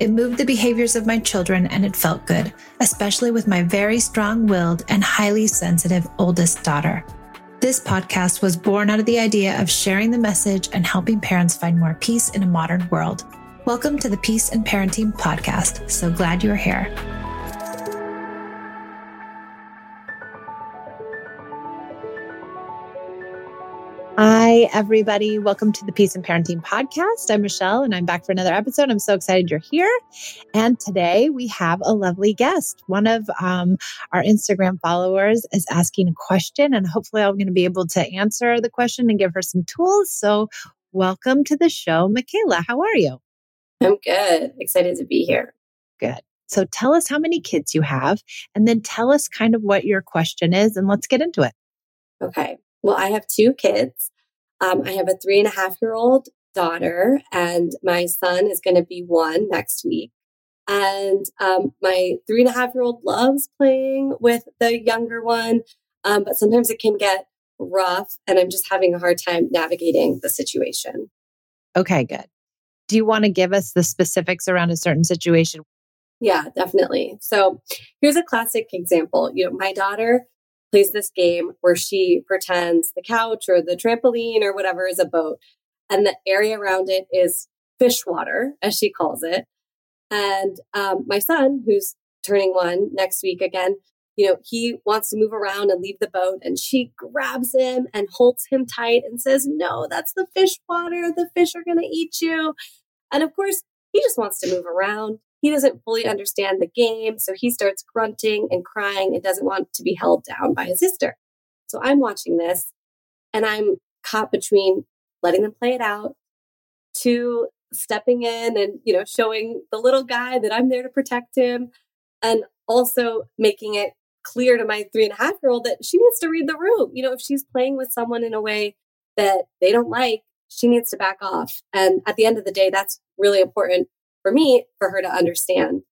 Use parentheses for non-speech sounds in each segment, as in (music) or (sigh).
It moved the behaviors of my children and it felt good, especially with my very strong willed and highly sensitive oldest daughter. This podcast was born out of the idea of sharing the message and helping parents find more peace in a modern world. Welcome to the Peace in Parenting Podcast. So glad you're here. Hi, everybody. Welcome to the Peace in Parenting Podcast. I'm Michelle and I'm back for another episode. I'm so excited you're here. And today we have a lovely guest. One of um, our Instagram followers is asking a question, and hopefully, I'm going to be able to answer the question and give her some tools. So, welcome to the show, Michaela. How are you? I'm good. Excited to be here. Good. So, tell us how many kids you have, and then tell us kind of what your question is, and let's get into it. Okay. Well, I have two kids. Um, I have a three and a half year old daughter, and my son is going to be one next week. And um, my three and a half year old loves playing with the younger one, um, but sometimes it can get rough, and I'm just having a hard time navigating the situation. Okay, good. Do you want to give us the specifics around a certain situation? Yeah, definitely. So here's a classic example. You know, my daughter plays this game where she pretends the couch or the trampoline or whatever is a boat. And the area around it is fish water, as she calls it. And um, my son, who's turning one next week again, you know, he wants to move around and leave the boat. And she grabs him and holds him tight and says, No, that's the fish water. The fish are going to eat you. And of course, he just wants to move around. He doesn't fully understand the game, so he starts grunting and crying and doesn't want to be held down by his sister. So I'm watching this and I'm caught between letting them play it out to stepping in and, you know, showing the little guy that I'm there to protect him and also making it clear to my three and a half year old that she needs to read the room. You know, if she's playing with someone in a way that they don't like, she needs to back off. And at the end of the day, that's really important for me for her to understand.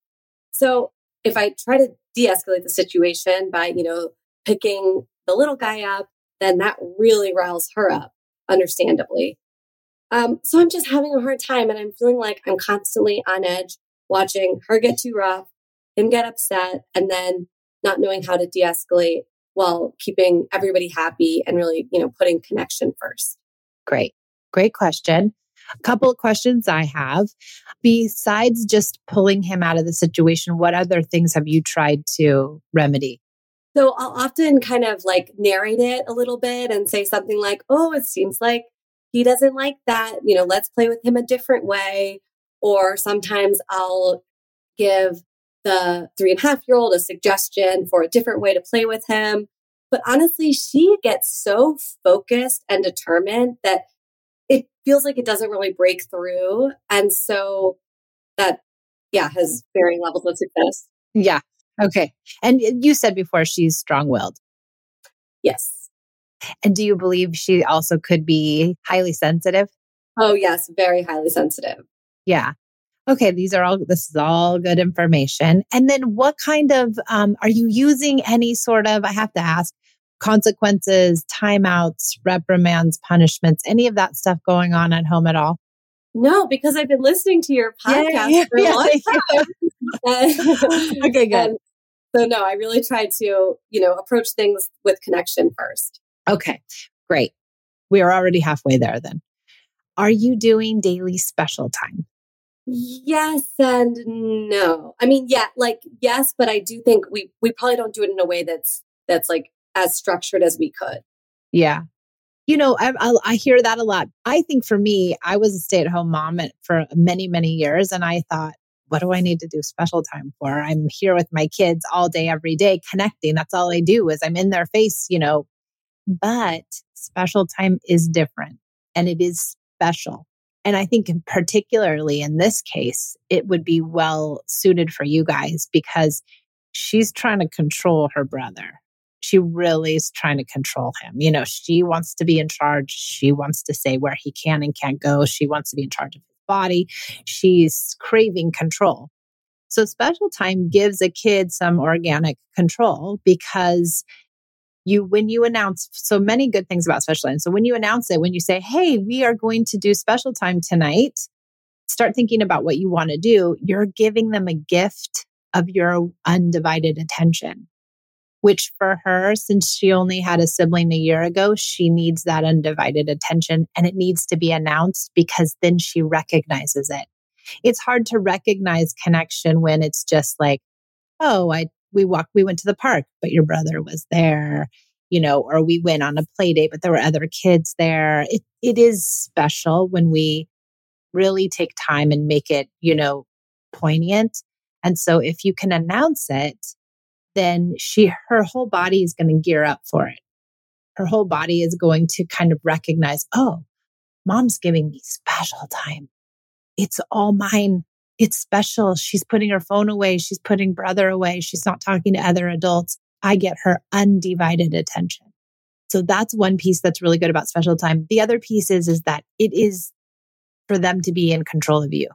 So if I try to de escalate the situation by, you know, picking the little guy up, then that really riles her up, understandably. Um, so I'm just having a hard time and I'm feeling like I'm constantly on edge, watching her get too rough, him get upset, and then not knowing how to de escalate while keeping everybody happy and really, you know, putting connection first. Great. Great question. A couple of questions I have. Besides just pulling him out of the situation, what other things have you tried to remedy? So I'll often kind of like narrate it a little bit and say something like, oh, it seems like he doesn't like that. You know, let's play with him a different way. Or sometimes I'll give the three and a half year old a suggestion for a different way to play with him. But honestly, she gets so focused and determined that feels like it doesn't really break through. And so that, yeah, has varying levels of success. Yeah. Okay. And you said before she's strong willed. Yes. And do you believe she also could be highly sensitive? Oh, yes. Very highly sensitive. Yeah. Okay. These are all, this is all good information. And then what kind of, um, are you using any sort of, I have to ask, consequences, timeouts, reprimands, punishments, any of that stuff going on at home at all? No, because I've been listening to your podcast yeah, for a long time. (laughs) okay, good. And so no, I really try to, you know, approach things with connection first. Okay, great. We are already halfway there then. Are you doing daily special time? Yes and no. I mean, yeah, like yes, but I do think we we probably don't do it in a way that's that's like as structured as we could. Yeah. You know, I, I, I hear that a lot. I think for me, I was a stay at home mom for many, many years. And I thought, what do I need to do special time for? I'm here with my kids all day, every day, connecting. That's all I do is I'm in their face, you know. But special time is different and it is special. And I think, particularly in this case, it would be well suited for you guys because she's trying to control her brother. She really is trying to control him. You know, she wants to be in charge. She wants to say where he can and can't go. She wants to be in charge of his body. She's craving control. So, special time gives a kid some organic control because you when you announce so many good things about special time. So when you announce it, when you say, "Hey, we are going to do special time tonight," start thinking about what you want to do. You're giving them a gift of your undivided attention. Which for her, since she only had a sibling a year ago, she needs that undivided attention and it needs to be announced because then she recognizes it. It's hard to recognize connection when it's just like, oh, I we walked, we went to the park, but your brother was there, you know, or we went on a play date, but there were other kids there. It, it is special when we really take time and make it, you know, poignant. And so if you can announce it, then she, her whole body is going to gear up for it. Her whole body is going to kind of recognize, oh, mom's giving me special time. It's all mine it's special. She's putting her phone away. She's putting brother away. She's not talking to other adults. I get her undivided attention. So that's one piece that's really good about special time. The other piece is, is that it is for them to be in control of you.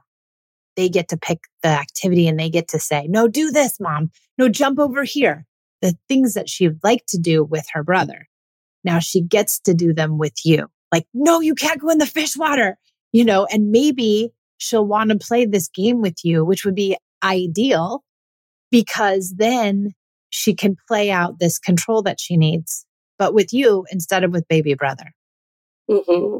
They get to pick the activity and they get to say, no, do this, mom. No, jump over here. The things that she would like to do with her brother. Now she gets to do them with you. Like, no, you can't go in the fish water, you know, and maybe she'll want to play this game with you, which would be ideal because then she can play out this control that she needs, but with you instead of with baby brother. Mm-hmm.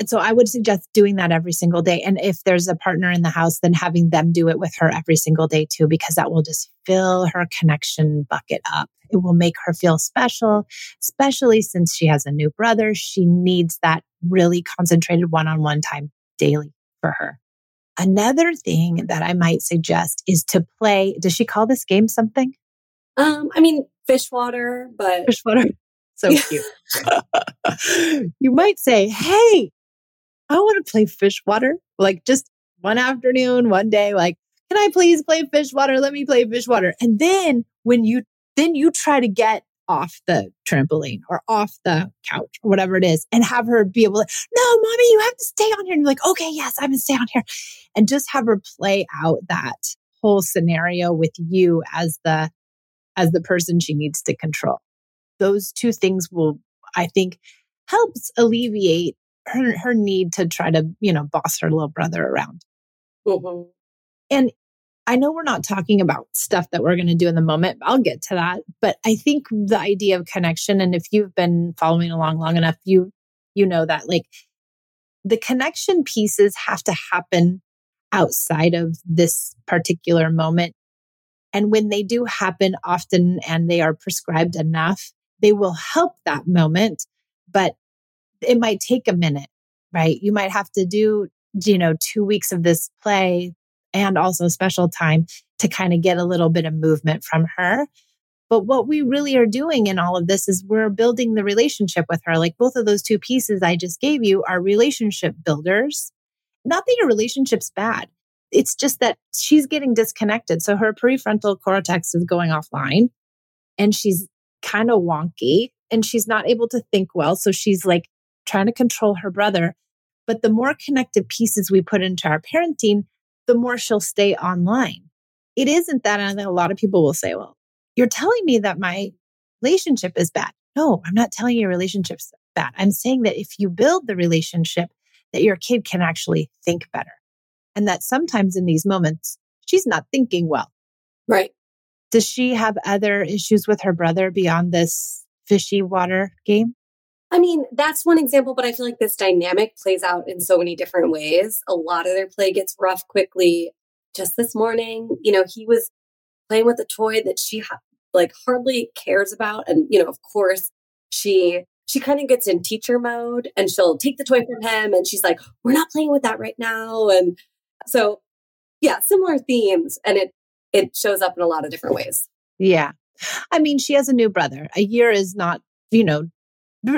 And so I would suggest doing that every single day. And if there's a partner in the house, then having them do it with her every single day too, because that will just fill her connection bucket up. It will make her feel special, especially since she has a new brother. She needs that really concentrated one on one time daily for her. Another thing that I might suggest is to play. Does she call this game something? Um, I mean, fish water, but fish water. (laughs) So cute. (laughs) you might say, Hey, I want to play fish water. Like just one afternoon, one day, like, can I please play fish water? Let me play fish water. And then when you, then you try to get off the trampoline or off the couch or whatever it is and have her be able to, no, mommy, you have to stay on here. And you're like, okay, yes, I'm going to stay on here. And just have her play out that whole scenario with you as the, as the person she needs to control. Those two things will, I think, helps alleviate her, her need to try to, you know, boss her little brother around. Mm-hmm. And I know we're not talking about stuff that we're going to do in the moment. I'll get to that. But I think the idea of connection, and if you've been following along long enough, you, you know that like the connection pieces have to happen outside of this particular moment. And when they do happen often and they are prescribed enough, they will help that moment, but it might take a minute, right? You might have to do, you know, two weeks of this play and also special time to kind of get a little bit of movement from her. But what we really are doing in all of this is we're building the relationship with her. Like both of those two pieces I just gave you are relationship builders. Not that your relationship's bad. It's just that she's getting disconnected. So her prefrontal cortex is going offline and she's kind of wonky and she's not able to think well. So she's like trying to control her brother. But the more connected pieces we put into our parenting, the more she'll stay online. It isn't that. And a lot of people will say, well, you're telling me that my relationship is bad. No, I'm not telling you relationships bad. I'm saying that if you build the relationship, that your kid can actually think better. And that sometimes in these moments, she's not thinking well. Right. Does she have other issues with her brother beyond this fishy water game? I mean, that's one example, but I feel like this dynamic plays out in so many different ways. A lot of their play gets rough quickly. Just this morning, you know, he was playing with a toy that she ha- like hardly cares about and you know, of course, she she kind of gets in teacher mode and she'll take the toy from him and she's like, we're not playing with that right now. And so, yeah, similar themes. And it, it shows up in a lot of different ways. Yeah. I mean, she has a new brother. A year is not, you know,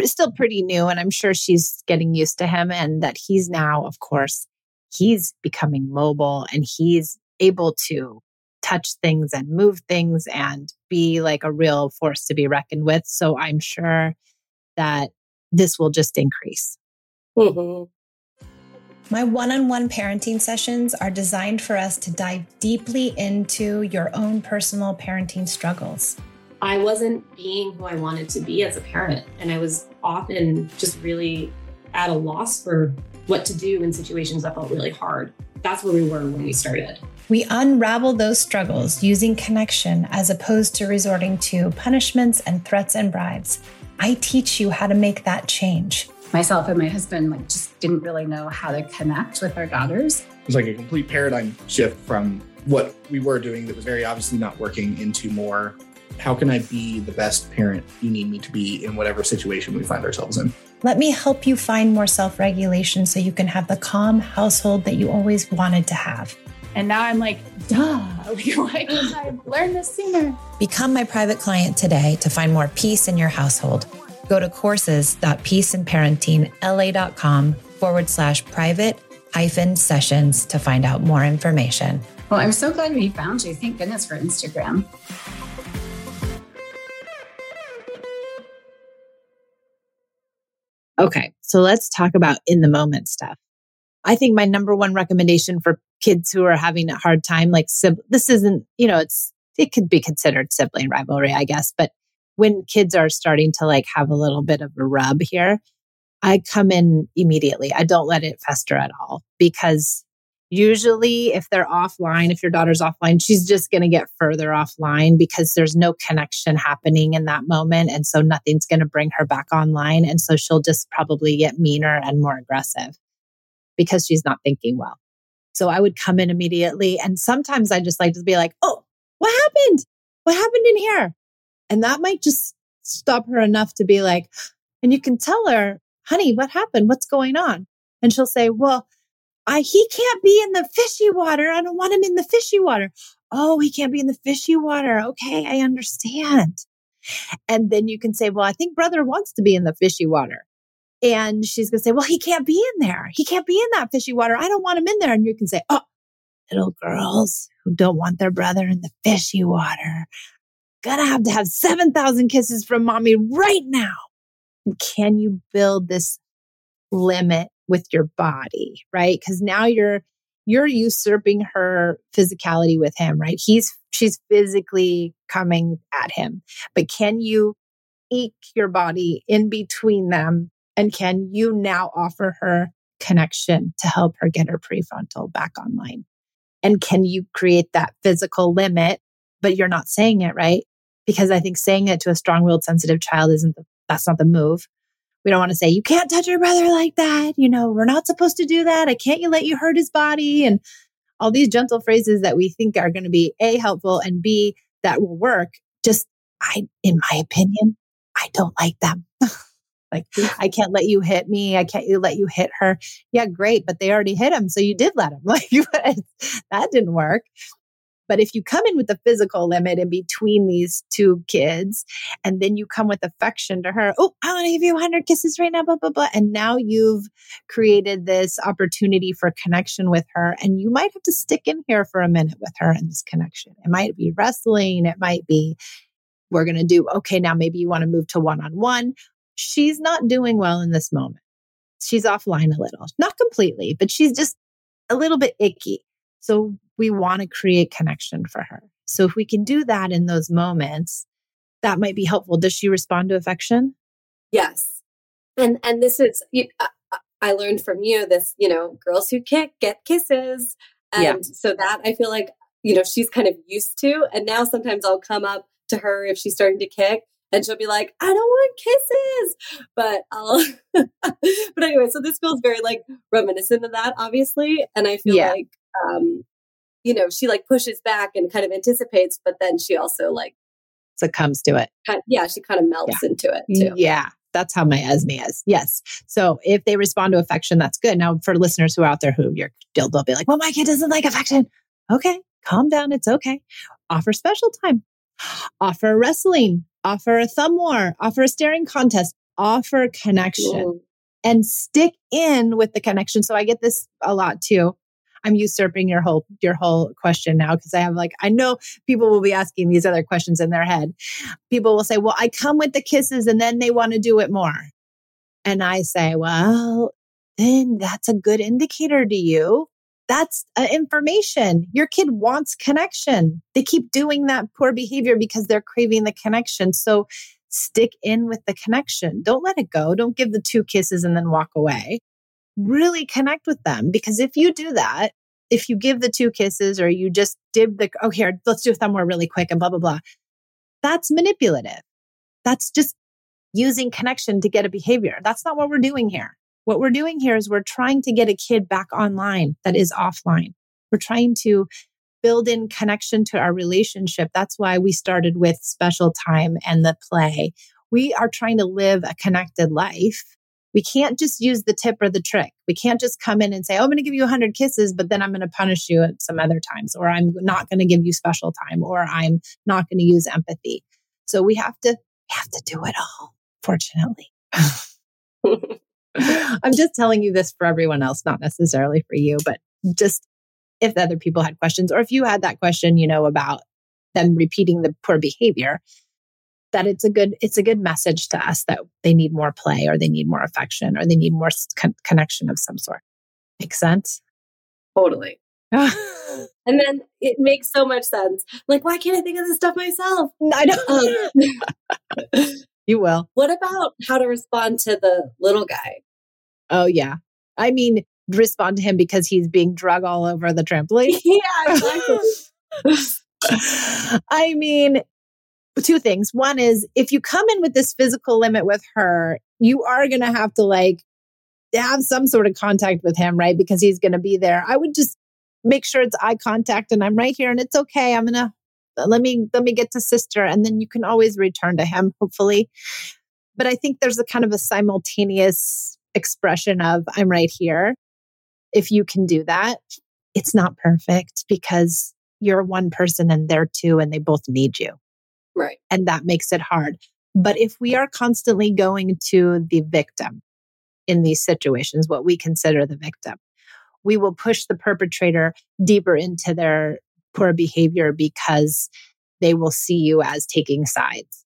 still pretty new. And I'm sure she's getting used to him and that he's now, of course, he's becoming mobile and he's able to touch things and move things and be like a real force to be reckoned with. So I'm sure that this will just increase. Mm-hmm. (laughs) My one on one parenting sessions are designed for us to dive deeply into your own personal parenting struggles. I wasn't being who I wanted to be as a parent, and I was often just really at a loss for what to do in situations that felt really hard. That's where we were when we started. We unravel those struggles using connection as opposed to resorting to punishments and threats and bribes. I teach you how to make that change. Myself and my husband like just didn't really know how to connect with our daughters. It was like a complete paradigm shift from what we were doing that was very obviously not working into more how can I be the best parent you need me to be in whatever situation we find ourselves in? Let me help you find more self regulation so you can have the calm household that you always wanted to have. And now I'm like, duh, (laughs) why didn't I learn this sooner? Become my private client today to find more peace in your household. Go to courses.peaceandparentingla.com forward slash private hyphen sessions to find out more information. Well, I'm so glad we found you. Thank goodness for Instagram. Okay, so let's talk about in the moment stuff. I think my number one recommendation for kids who are having a hard time, like this isn't, you know, it's, it could be considered sibling rivalry, I guess, but when kids are starting to like have a little bit of a rub here, I come in immediately. I don't let it fester at all because usually if they're offline, if your daughter's offline, she's just going to get further offline because there's no connection happening in that moment. And so nothing's going to bring her back online. And so she'll just probably get meaner and more aggressive because she's not thinking well. So I would come in immediately. And sometimes I just like to be like, oh, what happened? What happened in here? And that might just stop her enough to be like, and you can tell her, honey, what happened? What's going on? And she'll say, well, I, he can't be in the fishy water. I don't want him in the fishy water. Oh, he can't be in the fishy water. Okay. I understand. And then you can say, well, I think brother wants to be in the fishy water. And she's going to say, well, he can't be in there. He can't be in that fishy water. I don't want him in there. And you can say, oh, little girls who don't want their brother in the fishy water, gonna have to have 7,000 kisses from mommy right now. Can you build this limit with your body, right? Because now you're, you're usurping her physicality with him, right? He's, she's physically coming at him, but can you eke your body in between them and can you now offer her connection to help her get her prefrontal back online? And can you create that physical limit, but you're not saying it right? Because I think saying it to a strong willed, sensitive child isn't the, that's not the move. We don't want to say, you can't touch your brother like that. You know, we're not supposed to do that. I can't you let you hurt his body. And all these gentle phrases that we think are going to be A, helpful and B, that will work. Just, I, in my opinion, I don't like them. (laughs) Like, I can't let you hit me. I can't let you hit her. Yeah, great. But they already hit him. So you did let him. (laughs) Like, (laughs) that didn't work. But if you come in with the physical limit in between these two kids, and then you come with affection to her, oh, I want to give you 100 kisses right now, blah, blah, blah. And now you've created this opportunity for connection with her. And you might have to stick in here for a minute with her in this connection. It might be wrestling, it might be we're going to do, okay, now maybe you want to move to one on one she's not doing well in this moment. She's offline a little, not completely, but she's just a little bit icky. So we want to create connection for her. So if we can do that in those moments, that might be helpful. Does she respond to affection? Yes. And and this is uh, uh, I learned from you this, you know, girls who kick get kisses. And yeah. so that I feel like, you know, she's kind of used to. And now sometimes I'll come up to her if she's starting to kick and she'll be like, I don't want kisses. But I'll, (laughs) but anyway, so this feels very like reminiscent of that, obviously. And I feel yeah. like, um, you know, she like pushes back and kind of anticipates, but then she also like succumbs to it. Kind of, yeah, she kind of melts yeah. into it too. Yeah. That's how my Esme is. Yes. So if they respond to affection, that's good. Now, for listeners who are out there who you're, they'll, they'll be like, well, my kid doesn't like affection. Okay, calm down. It's okay. Offer special time. Offer wrestling. Offer a thumb war. Offer a staring contest. Offer connection. Ooh. And stick in with the connection. So I get this a lot too. I'm usurping your whole your whole question now because I have like I know people will be asking these other questions in their head. People will say, "Well, I come with the kisses and then they want to do it more." And I say, "Well, then that's a good indicator to you. That's uh, information. Your kid wants connection. They keep doing that poor behavior because they're craving the connection. So stick in with the connection. Don't let it go. Don't give the two kisses and then walk away really connect with them. Because if you do that, if you give the two kisses or you just did the, oh, here, let's do a thumb war really quick and blah, blah, blah, that's manipulative. That's just using connection to get a behavior. That's not what we're doing here. What we're doing here is we're trying to get a kid back online that is offline. We're trying to build in connection to our relationship. That's why we started with special time and the play. We are trying to live a connected life we can't just use the tip or the trick. We can't just come in and say, oh, I'm going to give you 100 kisses, but then I'm going to punish you at some other times, or I'm not going to give you special time, or I'm not going to use empathy. So we have to have to do it all, fortunately. (laughs) I'm just telling you this for everyone else, not necessarily for you, but just if other people had questions, or if you had that question, you know, about them repeating the poor behavior, that it's a good it's a good message to us that they need more play or they need more affection or they need more con- connection of some sort. Makes sense? Totally. (laughs) and then it makes so much sense. Like, why can't I think of this stuff myself? I know. Um, (laughs) you will. What about how to respond to the little guy? Oh, yeah. I mean, respond to him because he's being drug all over the trampoline. (laughs) yeah, exactly. I mean, two things. One is if you come in with this physical limit with her, you are going to have to like have some sort of contact with him, right? Because he's going to be there. I would just make sure it's eye contact and I'm right here and it's okay. I'm going to let me let me get to sister and then you can always return to him hopefully. But I think there's a kind of a simultaneous expression of I'm right here. If you can do that, it's not perfect because you're one person and they're two and they both need you. Right. And that makes it hard. But if we are constantly going to the victim in these situations, what we consider the victim, we will push the perpetrator deeper into their poor behavior because they will see you as taking sides.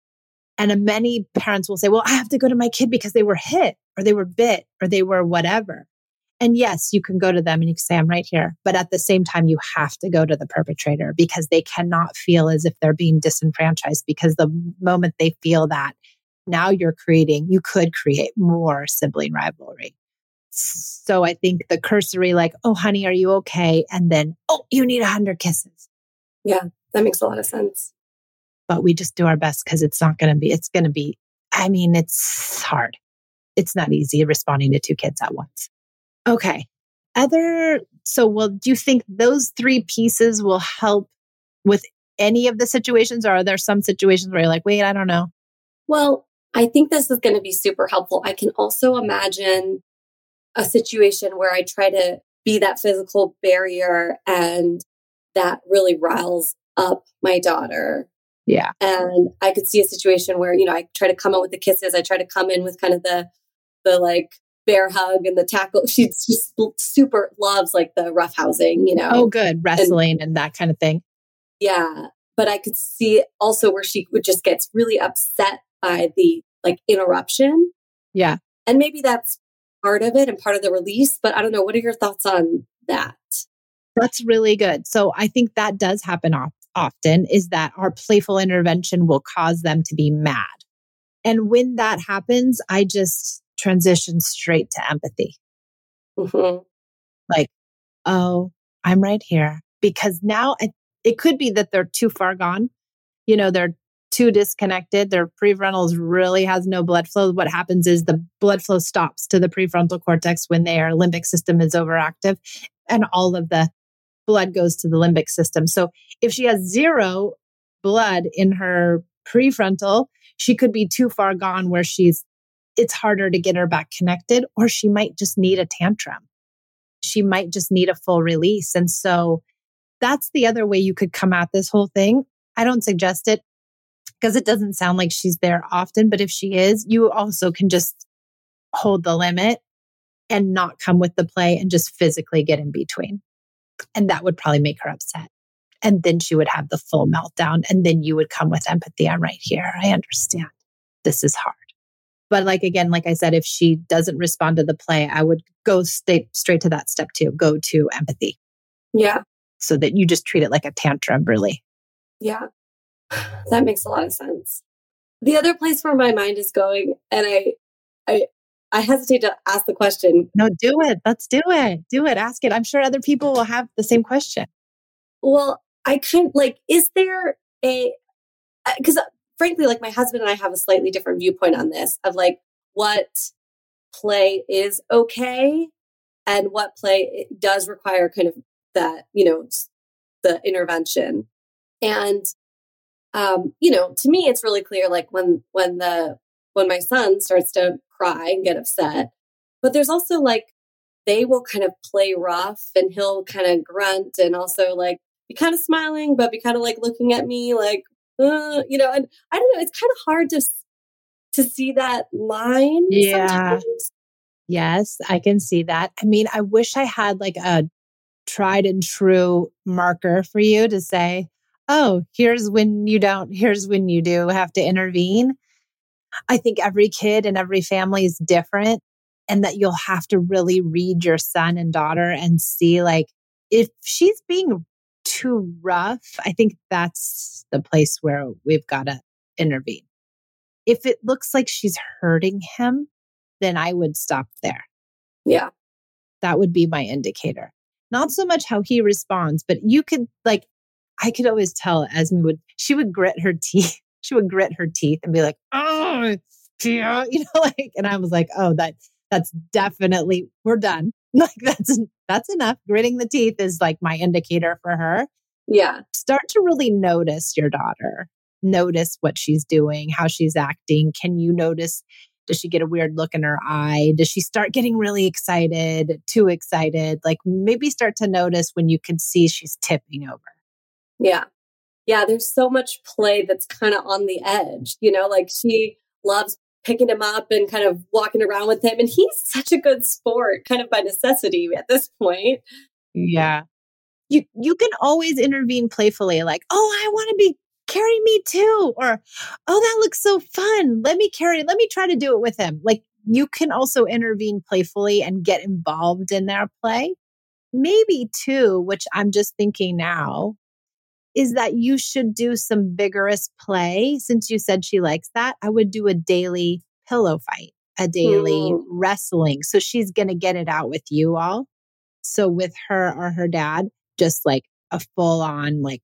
And many parents will say, well, I have to go to my kid because they were hit or they were bit or they were whatever. And yes, you can go to them and you can say, I'm right here. But at the same time, you have to go to the perpetrator because they cannot feel as if they're being disenfranchised because the moment they feel that, now you're creating, you could create more sibling rivalry. So I think the cursory, like, oh, honey, are you okay? And then, oh, you need a hundred kisses. Yeah, that makes a lot of sense. But we just do our best because it's not going to be, it's going to be, I mean, it's hard. It's not easy responding to two kids at once. Okay. Other, so well, do you think those three pieces will help with any of the situations, or are there some situations where you're like, wait, I don't know? Well, I think this is going to be super helpful. I can also imagine a situation where I try to be that physical barrier and that really riles up my daughter. Yeah. And I could see a situation where, you know, I try to come out with the kisses. I try to come in with kind of the, the like bear hug and the tackle. (laughs) She's just super loves like the rough housing, you know. Oh, good. Wrestling and, and that kind of thing. Yeah. But I could see also where she would just gets really upset by the like interruption. Yeah. And maybe that's part of it and part of the release. But I don't know. What are your thoughts on that? That's really good. So I think that does happen off often is that our playful intervention will cause them to be mad. And when that happens, I just transition straight to empathy. Mhm. Like, oh, I'm right here. Because now it, it could be that they're too far gone. You know, they're too disconnected. Their prefrontals really has no blood flow. What happens is the blood flow stops to the prefrontal cortex when their limbic system is overactive and all of the blood goes to the limbic system. So if she has zero blood in her prefrontal, she could be too far gone where she's it's harder to get her back connected or she might just need a tantrum. She might just need a full release. And so that's the other way you could come at this whole thing. I don't suggest it because it doesn't sound like she's there often, but if she is, you also can just hold the limit and not come with the play and just physically get in between. And that would probably make her upset. And then she would have the full meltdown. And then you would come with empathy. I'm right here. I understand. This is hard. But like again, like I said, if she doesn't respond to the play, I would go straight straight to that step two, go to empathy Yeah. so that you just treat it like a tantrum, really. Yeah. That makes a lot of sense. The other place where my mind is going, and I I I hesitate to ask the question. No, do it. Let's do it. Do it. Ask it. I'm sure other people will have the same question. Well, I kind like, is there a uh, because frankly, like my husband and I have a slightly different viewpoint on this of like what play is okay and what play does require kind of that, you know, the intervention. And um, you know, to me it's really clear like when when the when my son starts to cry and get upset, but there's also like they will kind of play rough and he'll kind of grunt and also like be kind of smiling, but be kind of like looking at me like, uh, you know, and I don't know, it's kind of hard to to see that line. Yeah. sometimes. Yes, I can see that. I mean, I wish I had like a tried and true marker for you to say, oh, here's when you don't, here's when you do have to intervene. I think every kid and every family is different, and that you'll have to really read your son and daughter and see, like, if she's being too rough, I think that's the place where we've got to intervene. If it looks like she's hurting him, then I would stop there. Yeah. That would be my indicator. Not so much how he responds, but you could like, I could always tell Esme would, she would grit her teeth. (laughs) She would grit her teeth and be like, oh, yeah, (laughs) you know, like, and I was like, oh, that, that's definitely, we're done. (laughs) Like that's, that's enough. Gritting the teeth is like my indicator for her. Yeah. Start to really notice your daughter. Notice what she's doing, how she's acting. Can you notice does she get a weird look in her eye? Does she start getting really excited, too excited? Like maybe start to notice when you can see she's tipping over. Yeah. Yeah. There's so much play that's kind of on the edge, you know, like she loves picking him up and kind of walking around with him. And he's such a good sport, kind of by necessity at this point. Yeah. You you can always intervene playfully, like, oh, I want to be carry me too. Or, oh, that looks so fun. Let me carry, let me try to do it with him. Like you can also intervene playfully and get involved in their play. Maybe too, which I'm just thinking now, is that you should do some vigorous play. Since you said she likes that, I would do a daily pillow fight, a daily Mm. wrestling. So she's going to get it out with you all. So with her or her dad, just like a full on like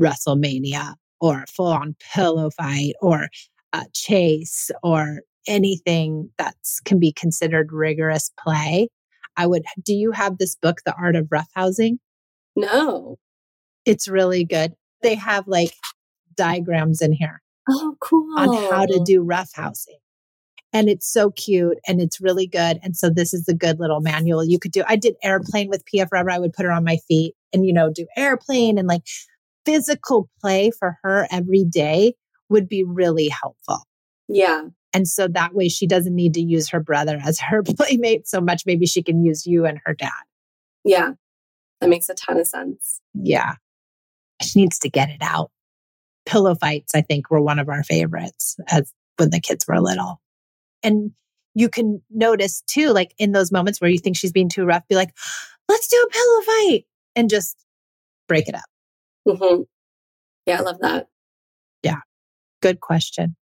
WrestleMania or a full on pillow fight or a chase or anything that can be considered rigorous play. I would do you have this book, The Art of Roughhousing? No. It's really good. They have like diagrams in here Oh, cool. on how to do roughhousing. And it's so cute and it's really good. And so this is a good little manual you could do. I did airplane with Pia forever. I would put her on my feet and, you know, do airplane and like physical play for her every day would be really helpful. Yeah. And so that way she doesn't need to use her brother as her (laughs) playmate so much. Maybe she can use you and her dad. Yeah. That makes a ton of sense. Yeah. She needs to get it out. Pillow fights, I think, were one of our favorites as when the kids were little. And you can notice too, like in those moments where you think she's being too rough, be like, let's do a pillow fight and just break it up. hmm Yeah, I love that. Yeah. Good question.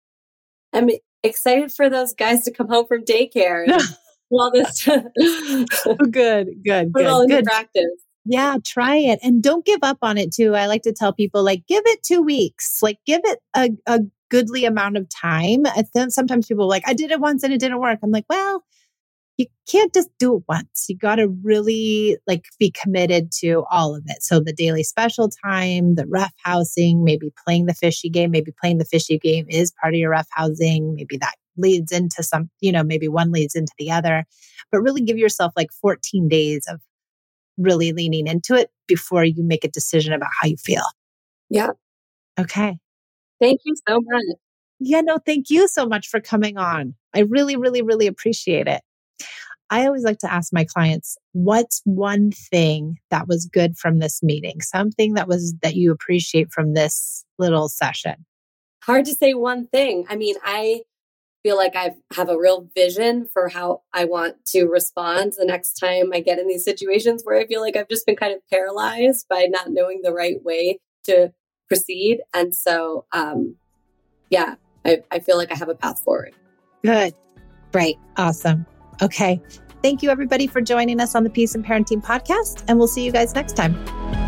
I'm excited for those guys to come home from daycare and (laughs) all this. (laughs) good, good, (laughs) Put it all good, good. practice. Yeah, try it. And don't give up on it too. I like to tell people like give it 2 weeks. Like give it a, a goodly amount of time. And then sometimes people like I did it once and it didn't work. I'm like, well, you can't just do it once. You got to really like be committed to all of it. So the daily special time, the rough housing, maybe playing the fishy game, maybe playing the fishy game is part of your rough housing. Maybe that leads into some, you know, maybe one leads into the other. But really give yourself like 14 days of really leaning into it before you make a decision about how you feel. Yeah. Okay. Thank you so much. Yeah, no, thank you so much for coming on. I really, really, really appreciate it. I always like to ask my clients, what's one thing that was good from this meeting? Something that was that you appreciate from this little session? Hard to say one thing. I mean, I feel like I have a real vision for how I want to respond the next time I get in these situations where I feel like I've just been kind of paralyzed by not knowing the right way to proceed. And so, um, yeah, I, I feel like I have a path forward. Good. Great. Awesome. Okay. Thank you, everybody, for joining us on the Peace in Parenting podcast. And we'll see you guys next time.